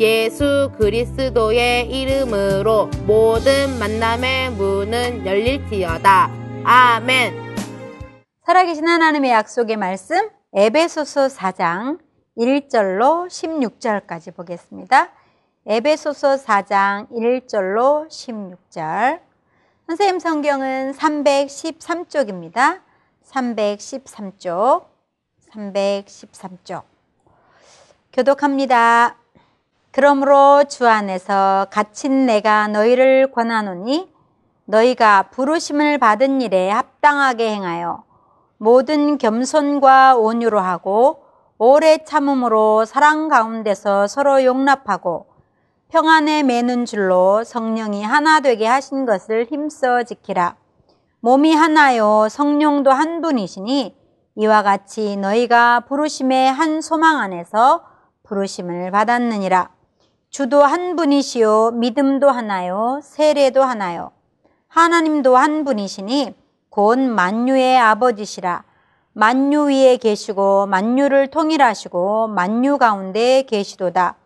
예수 그리스도의 이름으로 모든 만남의 문은 열릴지어다. 아멘. 살아계신 하나님의 약속의 말씀 에베소서 4장 1절로 16절까지 보겠습니다. 에베소서 4장 1절로 16절. 선생님 성경은 313쪽입니다. 313쪽. 313쪽. 교독합니다. 그러므로 주 안에서 갇힌 내가 너희를 권하노니 너희가 부르심을 받은 일에 합당하게 행하여 모든 겸손과 온유로 하고 오래 참음으로 사랑 가운데서 서로 용납하고 평안에 매는 줄로 성령이 하나 되게 하신 것을 힘써 지키라. 몸이 하나요 성령도 한 분이시니 이와 같이 너희가 부르심의 한 소망 안에서 부르심을 받았느니라. 주도 한 분이시요 믿음도 하나요 세례도 하나요. 하나님도 한 분이시니 곧 만유의 아버지시라. 만유 위에 계시고 만유를 통일하시고 만유 가운데 계시도다.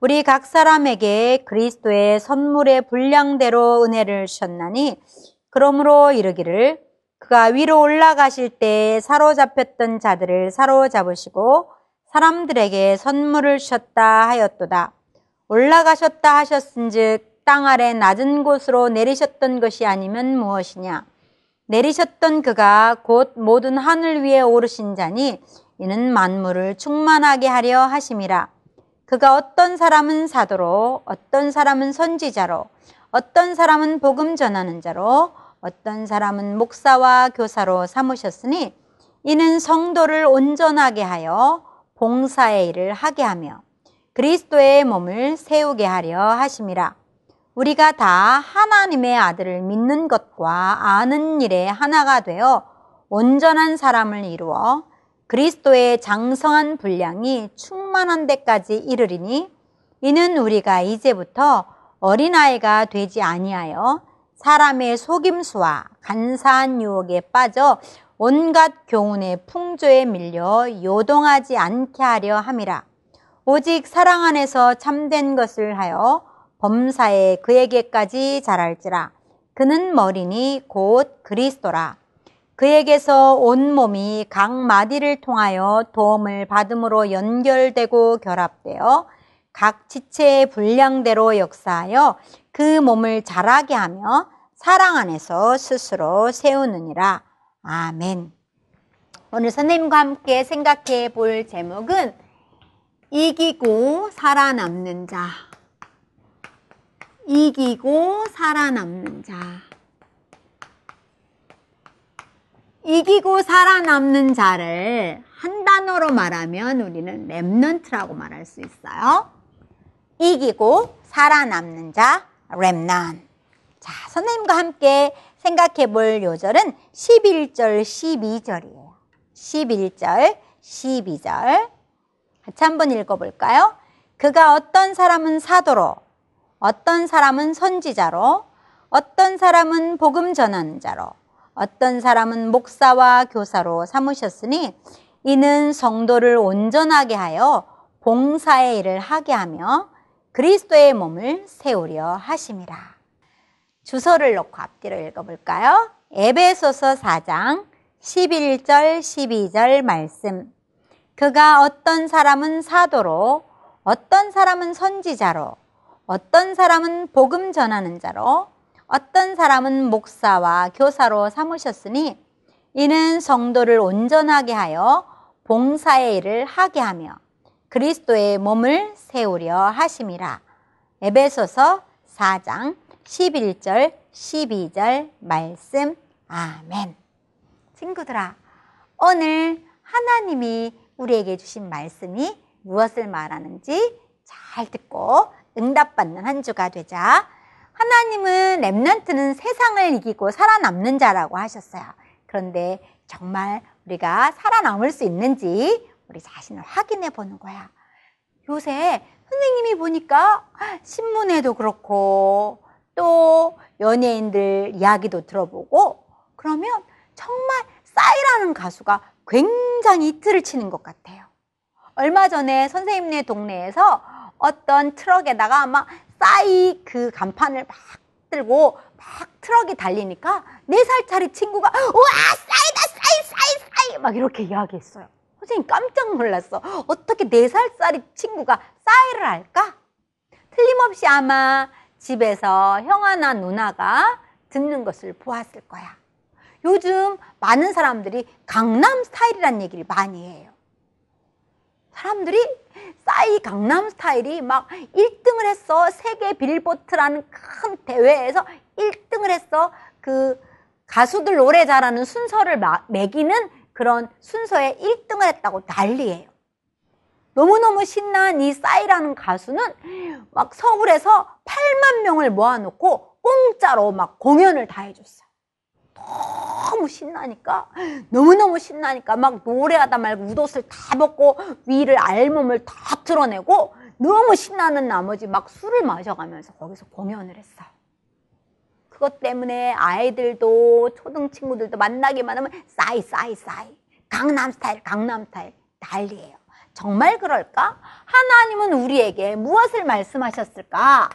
우리 각 사람에게 그리스도의 선물의 분량대로 은혜를 주셨나니 그러므로 이르기를 그가 위로 올라가실 때 사로잡혔던 자들을 사로잡으시고 사람들에게 선물을 주셨다 하였도다. 올라가셨다 하셨은즉 땅 아래 낮은 곳으로 내리셨던 것이 아니면 무엇이냐? 내리셨던 그가 곧 모든 하늘 위에 오르신 자니 이는 만물을 충만하게 하려 하심이라. 그가 어떤 사람은 사도로, 어떤 사람은 선지자로, 어떤 사람은 복음 전하는 자로, 어떤 사람은 목사와 교사로 삼으셨으니 이는 성도를 온전하게 하여 봉사의 일을 하게 하며 그리스도의 몸을 세우게 하려 하심이라. 우리가 다 하나님의 아들을 믿는 것과 아는 일에 하나가 되어 온전한 사람을 이루어 그리스도의 장성한 분량이 충만한 데까지 이르리니 이는 우리가 이제부터 어린아이가 되지 아니하여 사람의 속임수와 간사한 유혹에 빠져 온갖 교훈의 풍조에 밀려 요동하지 않게 하려 함이라. 오직 사랑 안에서 참된 것을 하여 범사에 그에게까지 자랄지라. 그는 머리니 곧 그리스도라. 그에게서 온 몸이 각 마디를 통하여 도움을 받음으로 연결되고 결합되어 각 지체의 분량대로 역사하여 그 몸을 자라게 하며 사랑 안에서 스스로 세우느니라. 아멘. 오늘 선생님과 함께 생각해 볼 제목은 이기고 살아남는 자. 이기고 살아남는 자. 이기고 살아남는 자를 한 단어로 말하면 우리는 랩넌트라고 말할 수 있어요. 이기고 살아남는 자, 랩넌. 자, 선생님과 함께 생각해 볼 요절은 11절, 12절이에요. 11절, 12절. 같이 한번 읽어볼까요? 그가 어떤 사람은 사도로, 어떤 사람은 선지자로, 어떤 사람은 복음 전하는 자로, 어떤 사람은 목사와 교사로 삼으셨으니 이는 성도를 온전하게 하여 봉사의 일을 하게 하며 그리스도의 몸을 세우려 하심이라. 주소를 놓고 앞뒤로 읽어볼까요? 에베소서 4장 11절 12절 말씀. 그가 어떤 사람은 사도로, 어떤 사람은 선지자로, 어떤 사람은 복음 전하는 자로, 어떤 사람은 목사와 교사로 삼으셨으니 이는 성도를 온전하게 하여 봉사의 일을 하게 하며 그리스도의 몸을 세우려 하심이라. 에베소서 4장 11절 12절 말씀. 아멘. 친구들아, 오늘 하나님이 우리에게 주신 말씀이 무엇을 말하는지 잘 듣고 응답받는 한 주가 되자. 하나님은 랩런트는 세상을 이기고 살아남는 자라고 하셨어요. 그런데 정말 우리가 살아남을 수 있는지 우리 자신을 확인해 보는 거야. 요새 선생님이 보니까 신문에도 그렇고 또 연예인들 이야기도 들어보고 그러면 정말 싸이라는 가수가 굉장히 히트를 치는 것 같아요. 얼마 전에 선생님네 동네에서 어떤 트럭에다가 막 싸이 그 간판을 막 들고 막 트럭이 달리니까 네 살짜리 친구가 우와 싸이다 싸이 싸이 싸이 막 이렇게 이야기했어요. 선생님 깜짝 놀랐어. 어떻게 네 살짜리 친구가 싸이를 할까? 틀림없이 아마 집에서 형아나 누나가 듣는 것을 보았을 거야. 요즘 많은 사람들이 강남 스타일이라는 얘기를 많이 해요. 사람들이 싸이 강남 스타일이 막 1등을 했어. 세계 빌보드라는 큰 대회에서 1등을 했어. 그 가수들 노래 잘하는 순서를 매기는 그런 순서에 1등을 했다고 난리예요. 너무너무 신난 이 싸이라는 가수는 막 서울에서 8만 명을 모아놓고 공짜로 막 공연을 다 해줬어요. 너무 신나니까 너무너무 신나니까 막 노래하다 말고 웃옷을 다 벗고 위를 알몸을 다 드러내고 너무 신나는 나머지 막 술을 마셔가면서 거기서 공연을 했어. 그것 때문에 아이들도 초등 친구들도 만나기만 하면 싸이 싸이 싸이 강남 스타일 강남 스타일 난리예요. 정말 그럴까? 하나님은 우리에게 무엇을 말씀하셨을까?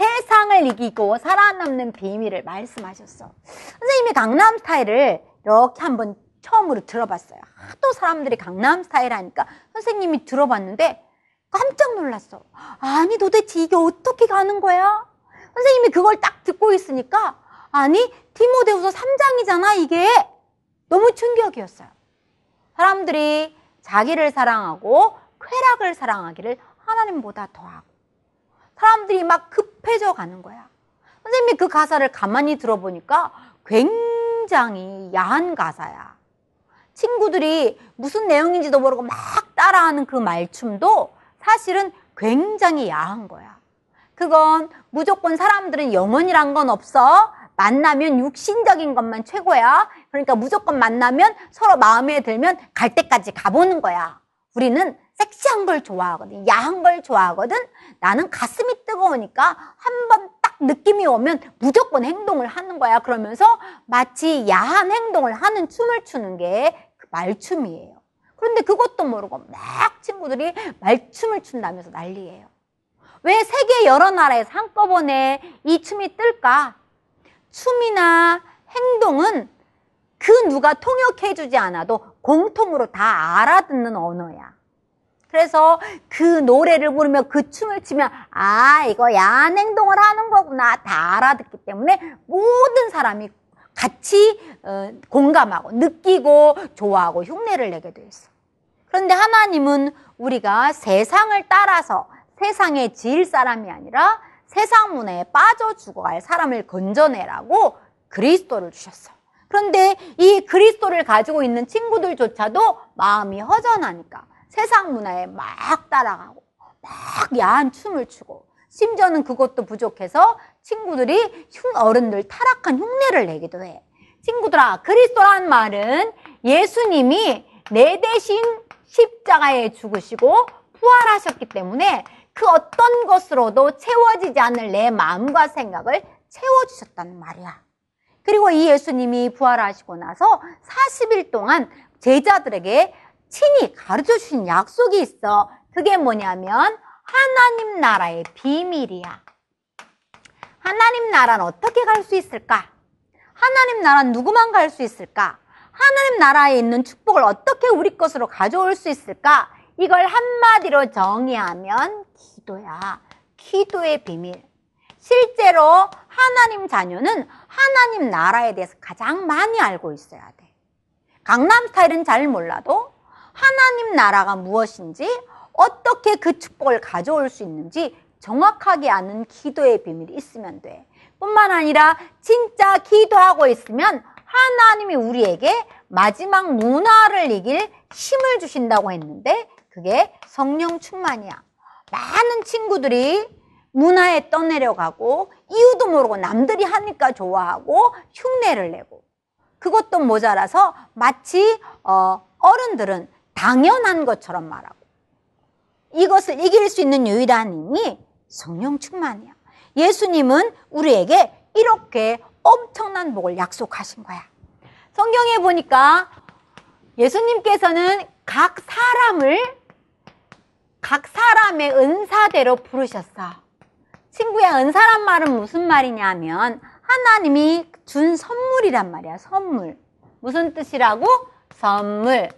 세상을 이기고 살아남는 비밀을 말씀하셨어. 선생님이 강남 스타일을 이렇게 한번 처음으로 들어봤어요. 하도 사람들이 강남 스타일 하니까 선생님이 들어봤는데 깜짝 놀랐어. 아니 도대체 이게 어떻게 가는 거야? 선생님이 그걸 딱 듣고 있으니까 아니 티모데후서 3장이잖아 이게 너무 충격이었어요. 사람들이 자기를 사랑하고 쾌락을 사랑하기를 하나님보다 더하고 사람들이 막 급해져 가는 거야. 선생님이 그 가사를 가만히 들어보니까 굉장히 야한 가사야. 친구들이 무슨 내용인지도 모르고 막 따라하는 그 말춤도 사실은 굉장히 야한 거야. 그건 무조건 사람들은 영원이란 건 없어. 만나면 육신적인 것만 최고야. 그러니까 무조건 만나면 서로 마음에 들면 갈 때까지 가보는 거야. 우리는 섹시한 걸 좋아하거든. 야한 걸 좋아하거든. 나는 가슴이 뜨거우니까 한 번 딱 느낌이 오면 무조건 행동을 하는 거야. 그러면서 마치 야한 행동을 하는 춤을 추는 게그 말춤이에요. 그런데 그것도 모르고 막 친구들이 말춤을 춘다면서 난리예요. 왜 세계 여러 나라에서 한꺼번에 이 춤이 뜰까? 춤이나 행동은 그 누가 통역해주지 않아도 공통으로 다 알아듣는 언어야. 그래서 그 노래를 부르며 그 춤을 추면 아 이거 야한 행동을 하는 거구나 다 알아듣기 때문에 모든 사람이 같이 어, 공감하고 느끼고 좋아하고 흉내를 내게 돼 있어. 그런데 하나님은 우리가 세상을 따라서 세상의 질 사람이 아니라 세상 문화에 빠져 죽어갈 사람을 건져내라고 그리스도를 주셨어. 그런데 이 그리스도를 가지고 있는 친구들조차도 마음이 허전하니까 세상 문화에 막 따라가고 막 야한 춤을 추고 심지어는 그것도 부족해서 친구들이 어른들 타락한 흉내를 내기도 해. 친구들아, 그리스도란 말은 예수님이 내 대신 십자가에 죽으시고 부활하셨기 때문에 그 어떤 것으로도 채워지지 않을 내 마음과 생각을 채워주셨다는 말이야. 그리고 이 예수님이 부활하시고 나서 40일 동안 제자들에게 친히 가르쳐 주신 약속이 있어. 그게 뭐냐면 하나님 나라의 비밀이야. 하나님 나라는 어떻게 갈 수 있을까? 하나님 나라는 누구만 갈 수 있을까? 하나님 나라에 있는 축복을 어떻게 우리 것으로 가져올 수 있을까? 이걸 한마디로 정의하면 기도야. 기도의 비밀. 실제로 하나님 자녀는 하나님 나라에 대해서 가장 많이 알고 있어야 돼. 강남 스타일은 잘 몰라도 하나님 나라가 무엇인지 어떻게 그 축복을 가져올 수 있는지 정확하게 아는 기도의 비밀이 있으면 돼. 뿐만 아니라 진짜 기도하고 있으면 하나님이 우리에게 마지막 문화를 이길 힘을 주신다고 했는데 그게 성령 충만이야. 많은 친구들이 문화에 떠내려가고 이유도 모르고 남들이 하니까 좋아하고 흉내를 내고 그것도 모자라서 마치 어, 어른들은 당연한 것처럼 말하고 이것을 이길 수 있는 유일한 힘이 성령 충만이야. 예수님은 우리에게 이렇게 엄청난 복을 약속하신 거야. 성경에 보니까 예수님께서는 각 사람을 각 사람의 은사대로 부르셨어. 친구야, 은사란 말은 무슨 말이냐면 하나님이 준 선물이란 말이야, 선물. 무슨 뜻이라고? 선물.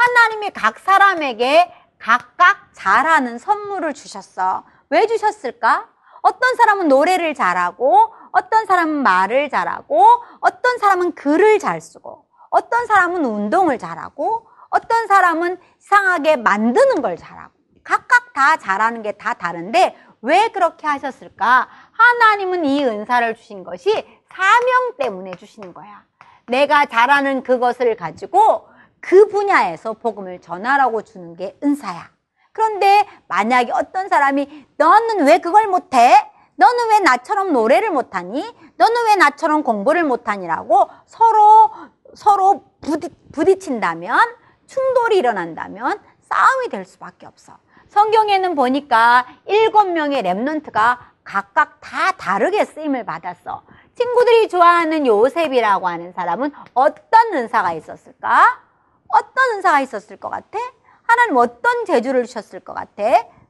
하나님이 각 사람에게 각각 잘하는 선물을 주셨어. 왜 주셨을까? 어떤 사람은 노래를 잘하고, 어떤 사람은 말을 잘하고, 어떤 사람은 글을 잘 쓰고, 어떤 사람은 운동을 잘하고, 어떤 사람은 이상하게 만드는 걸 잘하고, 각각 다 잘하는 게 다 다른데, 왜 그렇게 하셨을까? 하나님은 이 은사를 주신 것이 사명 때문에 주시는 거야. 내가 잘하는 그것을 가지고 그 분야에서 복음을 전하라고 주는 게 은사야. 그런데 만약에 어떤 사람이 너는 왜 그걸 못해? 너는 왜 나처럼 노래를 못하니? 너는 왜 나처럼 공부를 못하니라고 서로 서로 부딪, 부딪힌다면 충돌이 일어난다면 싸움이 될 수밖에 없어. 성경에는 보니까 일곱 명의 랩런트가 각각 다 다르게 쓰임을 받았어. 친구들이 좋아하는 요셉이라고 하는 사람은 어떤 은사가 있었을까? 어떤 은사가 있었을 것 같아? 하나님 어떤 재주를 주셨을 것 같아?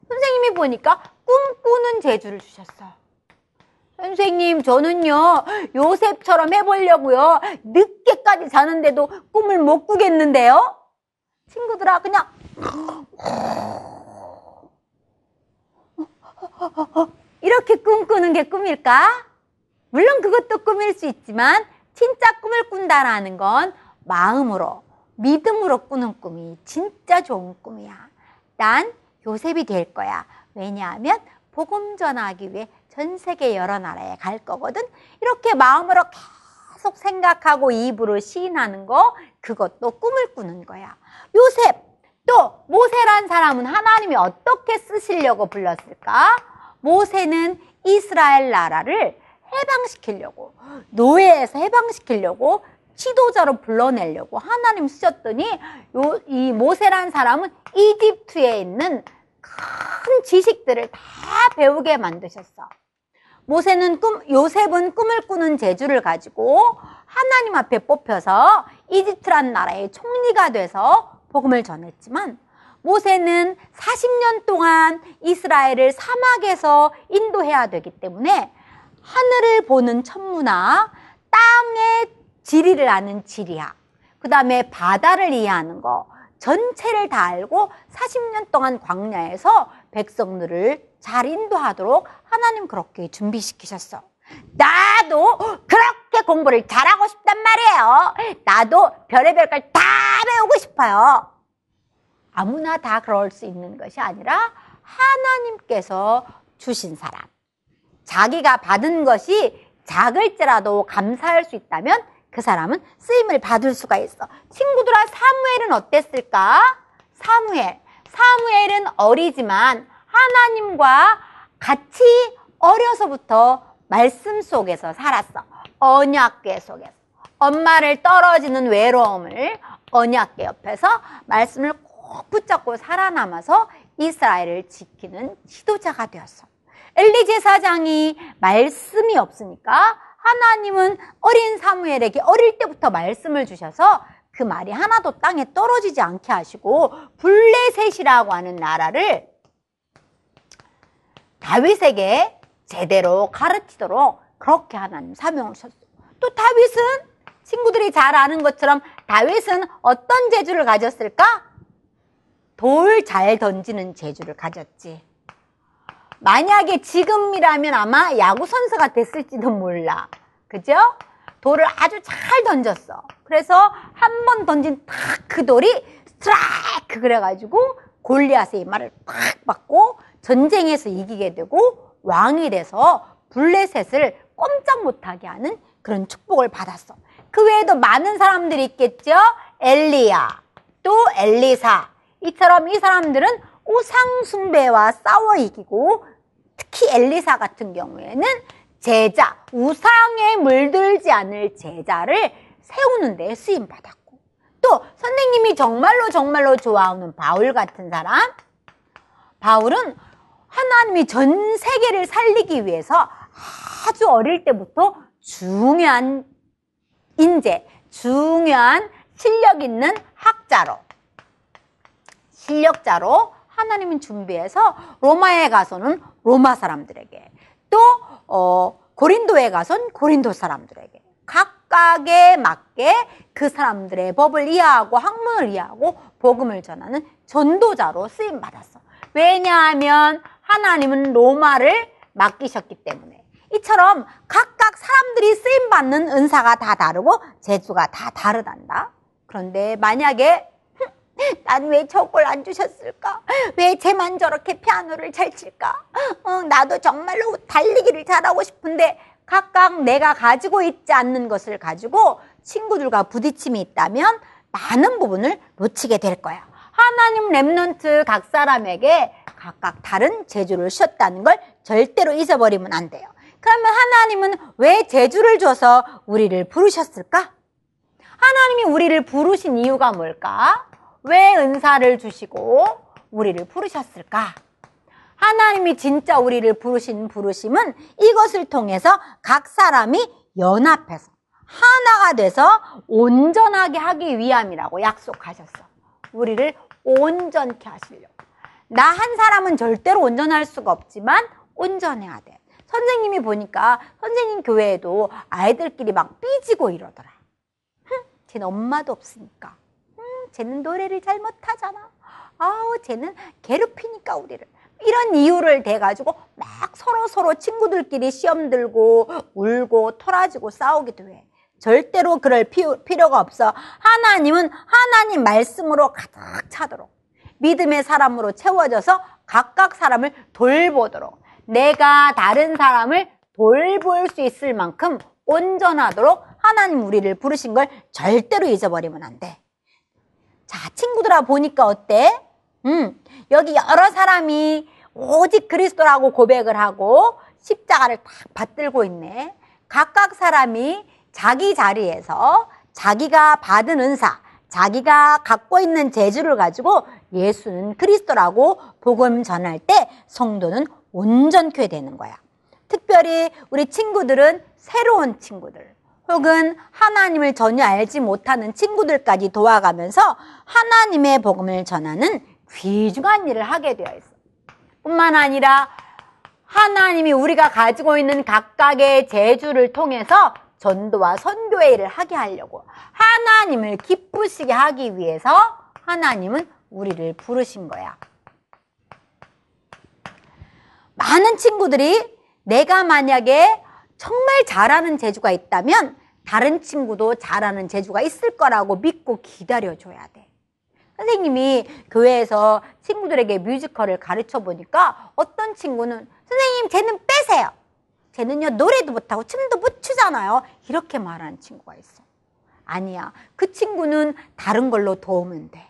선생님이 보니까 꿈꾸는 재주를 주셨어. 선생님, 저는요, 요셉처럼 해보려고요. 늦게까지 자는데도 꿈을 못 꾸겠는데요? 친구들아, 그냥, 이렇게 꿈꾸는 게 꿈일까? 물론 그것도 꿈일 수 있지만, 진짜 꿈을 꾼다라는 건 마음으로, 믿음으로 꾸는 꿈이 진짜 좋은 꿈이야. 난 요셉이 될 거야. 왜냐하면 복음 전하기 위해 전 세계 여러 나라에 갈 거거든. 이렇게 마음으로 계속 생각하고 입으로 시인하는 거 그것도 꿈을 꾸는 거야. 요셉 또 모세란 사람은 하나님이 어떻게 쓰시려고 불렀을까? 모세는 이스라엘 나라를 해방시키려고 노예에서 해방시키려고 지도자로 불러내려고 하나님 쓰셨더니 요, 이 모세란 사람은 이집트에 있는 큰 지식들을 다 배우게 만드셨어. 모세는 꿈, 요셉은 꿈을 꾸는 재주를 가지고 하나님 앞에 뽑혀서 이집트란 나라의 총리가 돼서 복음을 전했지만 모세는 40년 동안 이스라엘을 사막에서 인도해야 되기 때문에 하늘을 보는 천문학, 땅의 지리를 아는 지리야. 그 다음에 바다를 이해하는 거. 전체를 다 알고 40년 동안 광야에서 백성들을 잘 인도하도록 하나님 그렇게 준비시키셨어. 나도 그렇게 공부를 잘하고 싶단 말이에요. 나도 별의별 걸 다 배우고 싶어요. 아무나 다 그럴 수 있는 것이 아니라 하나님께서 주신 사람. 자기가 받은 것이 작을지라도 감사할 수 있다면 그 사람은 쓰임을 받을 수가 있어. 친구들아, 사무엘은 어땠을까? 사무엘. 사무엘은 어리지만 하나님과 같이 어려서부터 말씀 속에서 살았어. 언약계 속에서. 엄마를 떨어지는 외로움을 언약계 옆에서 말씀을 꼭 붙잡고 살아남아서 이스라엘을 지키는 지도자가 되었어. 엘리 제 사장이 말씀이 없으니까 하나님은 어린 사무엘에게 어릴 때부터 말씀을 주셔서 그 말이 하나도 땅에 떨어지지 않게 하시고 블레셋이라고 하는 나라를 다윗에게 제대로 가르치도록 그렇게 하나님 사명을 셨어. 또 다윗은 친구들이 잘 아는 것처럼 다윗은 어떤 재주를 가졌을까? 돌 잘 던지는 재주를 가졌지. 만약에 지금이라면 아마 야구 선수가 됐을지도 몰라. 그죠? 돌을 아주 잘 던졌어. 그래서 한 번 던진 딱그 돌이 스트라이크 그래가지고 골리앗의 말을 딱 받고 전쟁에서 이기게 되고 왕이 돼서 블레셋을 꼼짝 못하게 하는 그런 축복을 받았어. 그 외에도 많은 사람들이 있겠죠? 엘리야, 또 엘리사. 이처럼 이 사람들은 우상숭배와 싸워 이기고 특히 엘리사 같은 경우에는 제자, 우상에 물들지 않을 제자를 세우는 데 쓰임 받았고 또 선생님이 정말로 정말로 좋아하는 바울 같은 사람 바울은 하나님이 전 세계를 살리기 위해서 아주 어릴 때부터 중요한 인재, 중요한 실력 있는 학자로 실력자로 하나님은 준비해서 로마에 가서는 로마 사람들에게 또 어, 고린도에 가선 고린도 사람들에게 각각에 맞게 그 사람들의 법을 이해하고 학문을 이해하고 복음을 전하는 전도자로 쓰임 받았어. 왜냐하면 하나님은 로마를 맡기셨기 때문에 이처럼 각각 사람들이 쓰임 받는 은사가 다 다르고 재주가 다 다르단다. 그런데 만약에 난 왜 저걸 안 주셨을까? 왜 쟤만 저렇게 피아노를 잘 칠까? 어, 나도 정말로 달리기를 잘하고 싶은데 각각 내가 가지고 있지 않는 것을 가지고 친구들과 부딪힘이 있다면 많은 부분을 놓치게 될 거야. 하나님 랩런트 각 사람에게 각각 다른 재주를 주셨다는 걸 절대로 잊어버리면 안 돼요. 그러면 하나님은 왜 재주를 줘서 우리를 부르셨을까? 하나님이 우리를 부르신 이유가 뭘까? 왜 은사를 주시고 우리를 부르셨을까? 하나님이 진짜 우리를 부르신 부르심은 이것을 통해서 각 사람이 연합해서 하나가 돼서 온전하게 하기 위함이라고 약속하셨어. 우리를 온전케 하시려고. 나 한 사람은 절대로 온전할 수가 없지만 온전해야 돼. 선생님이 보니까 선생님 교회에도 아이들끼리 막 삐지고 이러더라. 흥, 쟤는 엄마도 없으니까. 음, 쟤는 노래를 잘 못하잖아. 아우, 쟤는 괴롭히니까 우리를. 이런 이유를 대가지고 막 서로 서로 친구들끼리 시험 들고 울고 토라지고 싸우기도 해. 절대로 그럴 필요가 없어. 하나님은 하나님 말씀으로 가득 차도록 믿음의 사람으로 채워져서 각각 사람을 돌보도록 내가 다른 사람을 돌볼 수 있을 만큼 온전하도록 하나님 우리를 부르신 걸 절대로 잊어버리면 안 돼. 자, 친구들아 보니까 어때? 음, 여기 여러 사람이 오직 그리스도라고 고백을 하고 십자가를 딱 받들고 있네. 각각 사람이 자기 자리에서 자기가 받은 은사, 자기가 갖고 있는 재주를 가지고 예수는 그리스도라고 복음 전할 때 성도는 온전케 되는 거야. 특별히 우리 친구들은 새로운 친구들 혹은 하나님을 전혀 알지 못하는 친구들까지 도와가면서 하나님의 복음을 전하는 귀중한 일을 하게 되어 있어. 뿐만 아니라 하나님이 우리가 가지고 있는 각각의 재주를 통해서 전도와 선교의 일을 하게 하려고 하나님을 기쁘시게 하기 위해서 하나님은 우리를 부르신 거야. 많은 친구들이 내가 만약에 정말 잘하는 재주가 있다면 다른 친구도 잘하는 재주가 있을 거라고 믿고 기다려줘야 돼. 선생님이 교회에서 친구들에게 뮤지컬을 가르쳐 보니까 어떤 친구는 선생님 쟤는 빼세요. 쟤는요 노래도 못하고 춤도 못 추잖아요. 이렇게 말하는 친구가 있어. 아니야. 그 친구는 다른 걸로 도우면 돼.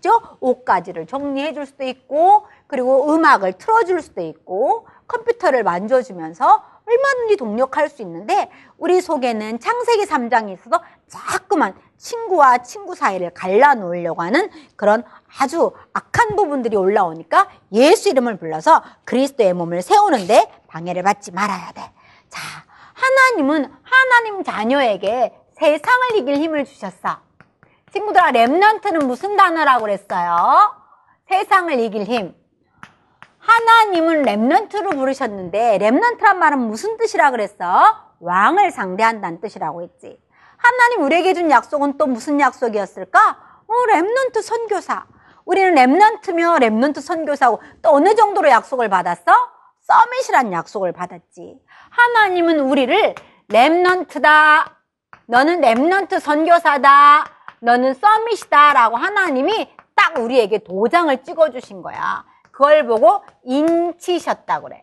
그죠? 옷가지를 정리해 줄 수도 있고 그리고 음악을 틀어 줄 수도 있고 컴퓨터를 만져주면서 얼마든지 동력할 수 있는데 우리 속에는 창세기 3장이 있어서 자꾸만 친구와 친구 사이를 갈라놓으려고 하는 그런 아주 악한 부분들이 올라오니까 예수 이름을 불러서 그리스도의 몸을 세우는데 방해를 받지 말아야 돼. 자, 하나님은 하나님 자녀에게 세상을 이길 힘을 주셨어. 친구들아, remnant는 무슨 단어라고 그랬어요? 세상을 이길 힘. 하나님은 remnant로 부르셨는데 remnant란 말은 무슨 뜻이라 그랬어? 왕을 상대한다는 뜻이라고 했지. 하나님 우리에게 준 약속은 또 무슨 약속이었을까? 어, remnant 선교사. 우리는 remnant며 remnant 선교사고 또 어느 정도로 약속을 받았어? summit이란 약속을 받았지. 하나님은 우리를 remnant다. 너는 remnant 선교사다. 너는 summit이다라고 하나님이 딱 우리에게 도장을 찍어주신 거야. 그걸 보고 인치셨다 그래.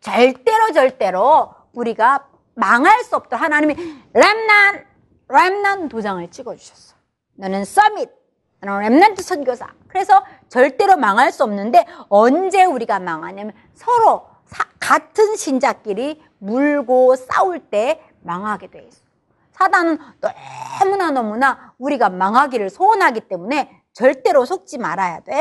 절대로 절대로 우리가 망할 수 없다. 하나님이 랩난 랩난 도장을 찍어주셨어. 너는 서밋, 너는 랩난트 선교사. 그래서 절대로 망할 수 없는데 언제 우리가 망하냐면 서로 사, 같은 신자끼리 물고 싸울 때 망하게 돼 있어. 사단은 너무나 너무나 우리가 망하기를 소원하기 때문에 절대로 속지 말아야 돼.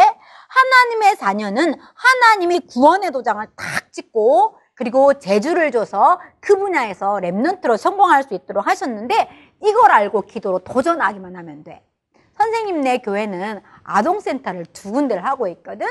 하나님의 자녀는 하나님이 구원의 도장을 탁 찍고 그리고 재주를 줘서 그 분야에서 랩런트로 성공할 수 있도록 하셨는데 이걸 알고 기도로 도전하기만 하면 돼. 선생님 네 교회는 아동센터를 두 군데를 하고 있거든.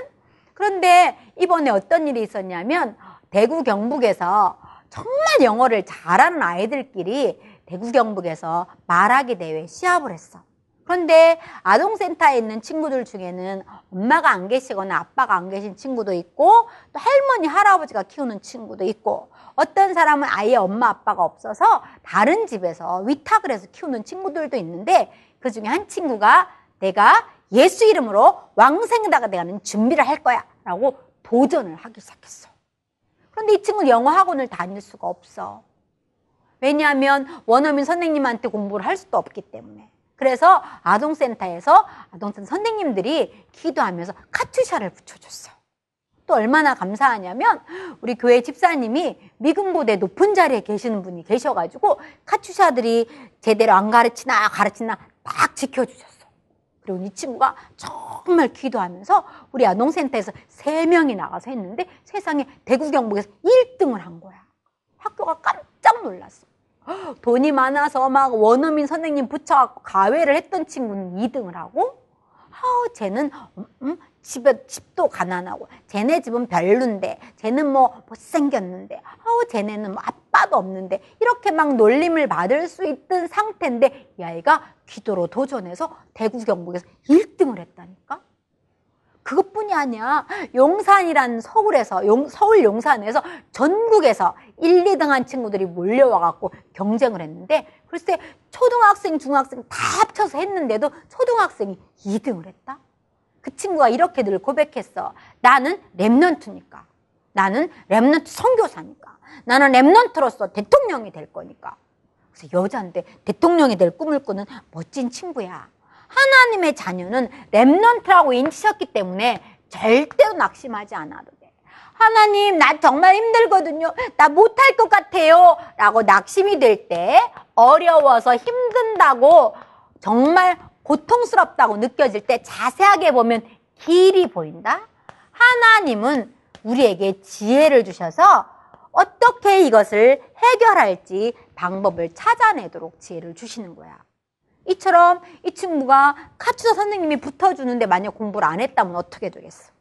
그런데 이번에 어떤 일이 있었냐면 대구 경북에서 정말 영어를 잘하는 아이들끼리 대구 경북에서 말하기 대회 시합을 했어. 그런데 아동센터에 있는 친구들 중에는 엄마가 안 계시거나 아빠가 안 계신 친구도 있고 또 할머니, 할아버지가 키우는 친구도 있고 어떤 사람은 아예 엄마, 아빠가 없어서 다른 집에서 위탁을 해서 키우는 친구들도 있는데 그 중에 한 친구가 내가 예수 이름으로 왕생다가 되는 준비를 할 거야 라고 도전을 하기 시작했어. 그런데 이 친구는 영어 학원을 다닐 수가 없어. 왜냐하면 원어민 선생님한테 공부를 할 수도 없기 때문에. 그래서 아동센터에서 아동센터 선생님들이 기도하면서 카투샤를 붙여줬어. 또 얼마나 감사하냐면 우리 교회 집사님이 미군 부대 높은 자리에 계시는 분이 계셔가지고 카투샤들이 제대로 안 가르치나 가르치나 딱 지켜주셨어. 그리고 이 친구가 정말 기도하면서 우리 아동센터에서 세 명이 나가서 했는데 세상에 대구 경북에서 1등을 한 거야. 학교가 깜짝 놀랐어. 돈이 많아서 막 원어민 선생님 붙여갖고 가회를 했던 친구는 2등을 하고, 아우, 쟤는, 음, 음, 집에, 집도 가난하고, 쟤네 집은 별론데, 쟤는 뭐 못생겼는데, 아우, 쟤네는 뭐 아빠도 없는데, 이렇게 막 놀림을 받을 수 있던 상태인데, 이 아이가 기도로 도전해서 대구 경북에서 1등을 했다니까? 그것뿐이 아니야. 용산이란 서울에서, 용, 서울 용산에서 전국에서 1, 2등 한 친구들이 몰려와 갖고 경쟁을 했는데, 글쎄, 초등학생, 중학생 다 합쳐서 했는데도 초등학생이 2등을 했다? 그 친구가 이렇게 늘 고백했어. 나는 remnant니까. 나는 remnant 선교사니까. 나는 remnant로서 대통령이 될 거니까. 그래서 여자인데 대통령이 될 꿈을 꾸는 멋진 친구야. 하나님의 자녀는 랩넌트라고 인치셨기 때문에 절대로 낙심하지 않아도 돼. 하나님, 나 정말 힘들거든요. 나 못할 것 같아요. 라고 낙심이 될 때, 어려워서 힘든다고, 정말 고통스럽다고 느껴질 때 자세하게 보면 길이 보인다? 하나님은 우리에게 지혜를 주셔서 어떻게 이것을 해결할지 방법을 찾아내도록 지혜를 주시는 거야. 이처럼 이 친구가 카투사 선생님이 붙어주는데 만약 공부를 안 했다면 어떻게 되겠어?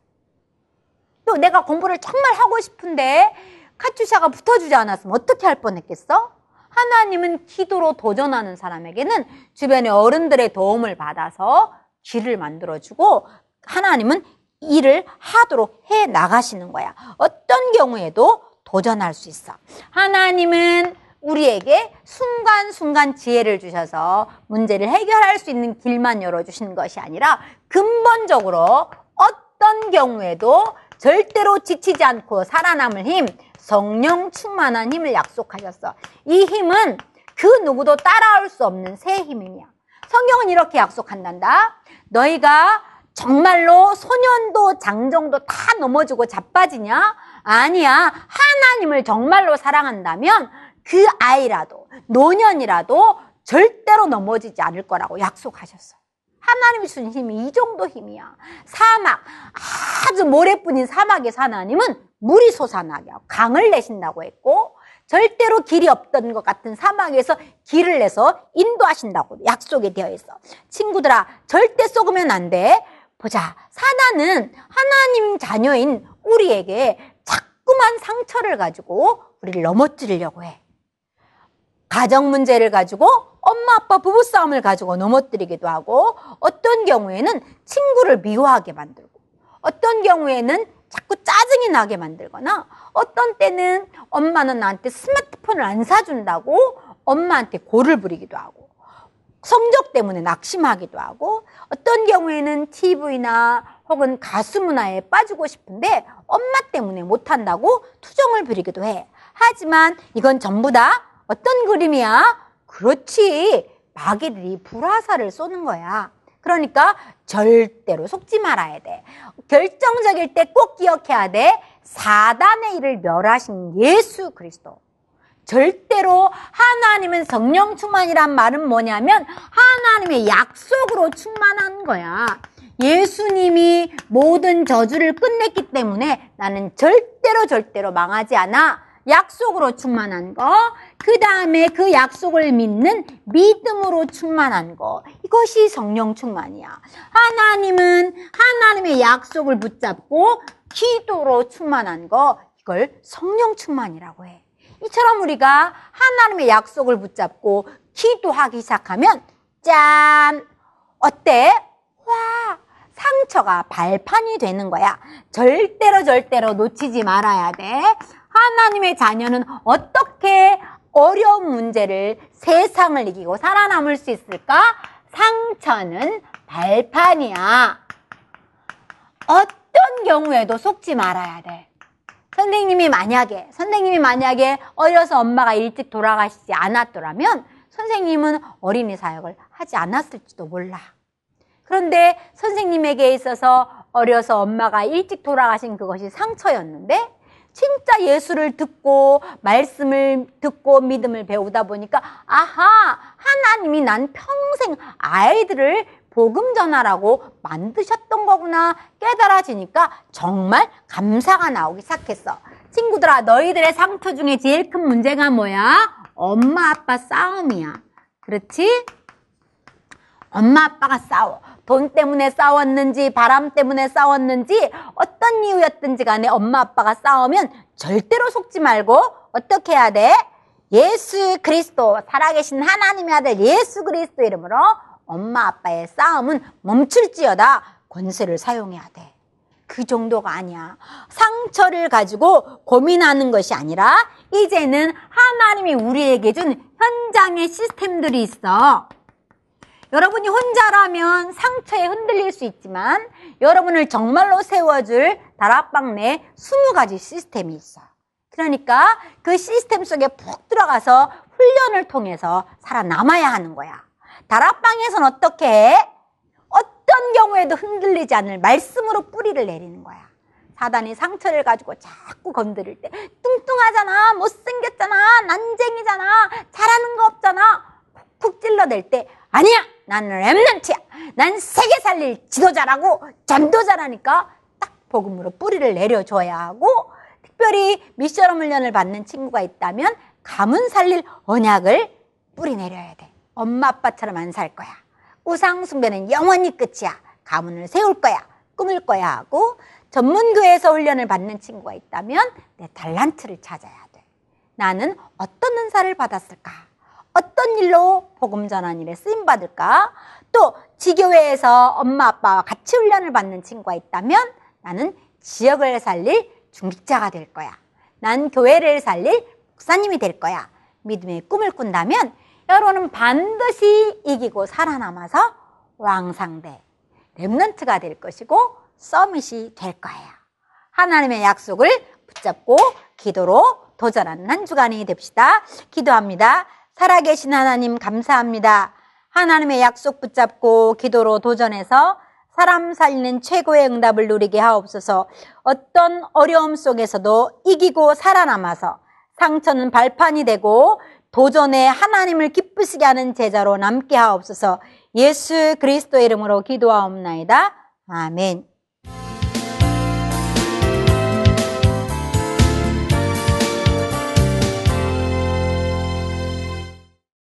또 내가 공부를 정말 하고 싶은데 카투샤가 붙어주지 않았으면 어떻게 할 뻔했겠어? 하나님은 기도로 도전하는 사람에게는 주변의 어른들의 도움을 받아서 길을 만들어주고 하나님은 일을 하도록 해 나가시는 거야. 어떤 경우에도 도전할 수 있어. 하나님은 우리에게 순간순간 지혜를 주셔서 문제를 해결할 수 있는 길만 열어주시는 것이 아니라 근본적으로 어떤 경우에도 절대로 지치지 않고 살아남을 힘, 성령 충만한 힘을 약속하셨어. 이 힘은 그 누구도 따라올 수 없는 새 힘이야. 성경은 이렇게 약속한단다. 너희가 정말로 소년도 장정도 다 넘어지고 자빠지냐? 아니야. 하나님을 정말로 사랑한다면 그 아이라도 노년이라도 절대로 넘어지지 않을 거라고 약속하셨어요. 하나님이 주신 힘이 이 정도 힘이야. 사막, 아주 모래뿐인 사막에서 하나님은 물이 솟아나게 하고 강을 내신다고 했고 절대로 길이 없던 것 같은 사막에서 길을 내서 인도하신다고 약속이 되어 있어. 친구들아, 절대 쏘으면 안 돼. 보자. 사단은 하나님 자녀인 우리에게 자꾸만 상처를 가지고 우리를 넘어뜨리려고 해. 가정 문제를 가지고 엄마 아빠 부부 싸움을 가지고 넘어뜨리기도 하고 어떤 경우에는 친구를 미워하게 만들고 어떤 경우에는 자꾸 짜증이 나게 만들거나 어떤 때는 엄마는 나한테 스마트폰을 안 사준다고 엄마한테 고를 부리기도 하고 성적 때문에 낙심하기도 하고 어떤 경우에는 TV나 혹은 가수 문화에 빠지고 싶은데 엄마 때문에 못한다고 투정을 부리기도 해. 하지만 이건 전부 다 어떤 그림이야? 그렇지. 마귀들이 불화살을 쏘는 거야. 그러니까 절대로 속지 말아야 돼. 결정적일 때 꼭 기억해야 돼. 사단의 일을 멸하신 예수 그리스도. 절대로 하나님은 성령 충만이란 말은 뭐냐면 하나님의 약속으로 충만한 거야. 예수님이 모든 저주를 끝냈기 때문에 나는 절대로 절대로 망하지 않아. 약속으로 충만한 거, 그 다음에 그 약속을 믿는 믿음으로 충만한 거. 이것이 성령 충만이야. 하나님은 하나님의 약속을 붙잡고 기도로 충만한 거, 이걸 성령 충만이라고 해. 이처럼 우리가 하나님의 약속을 붙잡고 기도하기 시작하면, 짠! 어때? 와! 상처가 발판이 되는 거야. 절대로 절대로 놓치지 말아야 돼. 하나님의 자녀는 어떻게 어려운 문제를 세상을 이기고 살아남을 수 있을까? 상처는 발판이야. 어떤 경우에도 속지 말아야 돼. 선생님이 만약에, 선생님이 만약에 어려서 엄마가 일찍 돌아가시지 않았더라면 선생님은 어린이 사역을 하지 않았을지도 몰라. 그런데 선생님에게 있어서 어려서 엄마가 일찍 돌아가신 그것이 상처였는데 진짜 예수를 듣고 말씀을 듣고 믿음을 배우다 보니까 아하 하나님이 난 평생 아이들을 복음 전하라고 만드셨던 거구나 깨달아지니까 정말 감사가 나오기 시작했어. 친구들아 너희들의 상처 중에 제일 큰 문제가 뭐야? 엄마 아빠 싸움이야. 그렇지? 엄마 아빠가 싸워. 돈 때문에 싸웠는지 바람 때문에 싸웠는지 어떤 이유였든지 간에 엄마 아빠가 싸우면 절대로 속지 말고 어떻게 해야 돼? 예수 그리스도 살아계신 하나님의 아들 예수 그리스도 이름으로 엄마 아빠의 싸움은 멈출지어다 권세를 사용해야 돼. 그 정도가 아니야. 상처를 가지고 고민하는 것이 아니라 이제는 하나님이 우리에게 준 현장의 시스템들이 있어. 여러분이 혼자라면 상처에 흔들릴 수 있지만 여러분을 정말로 세워줄 다락방 내 20가지 시스템이 있어. 그러니까 그 시스템 속에 푹 들어가서 훈련을 통해서 살아남아야 하는 거야. 다락방에선 어떻게 해? 어떤 경우에도 흔들리지 않을 말씀으로 뿌리를 내리는 거야. 사단이 상처를 가지고 자꾸 건드릴 때 뚱뚱하잖아, 못생겼잖아, 난쟁이잖아, 잘하는 거 없잖아. 쿡쿡 찔러댈 때 아니야! 나는 랩런트야! 난 세계 살릴 지도자라고 전도자라니까 딱 복음으로 뿌리를 내려줘야 하고 특별히 미션 훈련을 받는 친구가 있다면 가문 살릴 언약을 뿌리 내려야 돼. 엄마 아빠처럼 안 살 거야. 우상 숭배는 영원히 끝이야. 가문을 세울 거야. 꾸밀 거야 하고 전문교회에서 훈련을 받는 친구가 있다면 내 달란트를 찾아야 돼. 나는 어떤 은사를 받았을까? 어떤 일로 복음 전환 일에 쓰임 받을까? 또 지교회에서 엄마 아빠와 같이 훈련을 받는 친구가 있다면 나는 지역을 살릴 중직자가 될 거야. 난 교회를 살릴 목사님이 될 거야. 믿음의 꿈을 꾼다면 여러분은 반드시 이기고 살아남아서 왕상대, 랩런트가 될 것이고 서밋이 될 거예요. 하나님의 약속을 붙잡고 기도로 도전하는 한 주간이 됩시다. 기도합니다. 살아계신 하나님 감사합니다. 하나님의 약속 붙잡고 기도로 도전해서 사람 살리는 최고의 응답을 누리게 하옵소서 어떤 어려움 속에서도 이기고 살아남아서 상처는 발판이 되고 도전에 하나님을 기쁘시게 하는 제자로 남게 하옵소서 예수 그리스도의 이름으로 기도하옵나이다. 아멘.